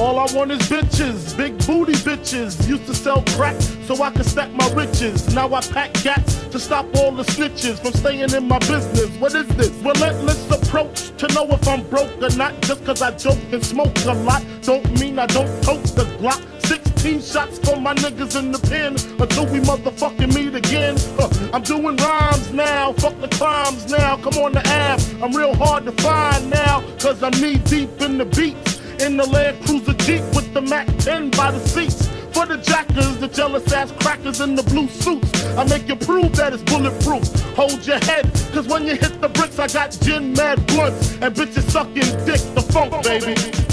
All I want is bitches, big booty bitches. Used to sell crack so I could stack my riches. Now I pack gats to stop all the snitches from staying in my business. What is this? Relentless approach to know if I'm broke or not. Just cause I joke and smoke a lot, don't mean I don't tote the Glock. 16 shots for my niggas in the pen until we motherfucking meet again. Uh, I'm doing rhymes now, fuck the crimes now. Come on the app, I'm real hard to find now, cause I'm knee deep in the beats. In the Land Cruiser Jeep with the Mac 10 by the seats. For the jackers, the jealous ass crackers in the blue suits. I make you prove that it's bulletproof. Hold your head, cause when you hit the bricks, I got gin mad blunts and bitches sucking dick, the funk, baby.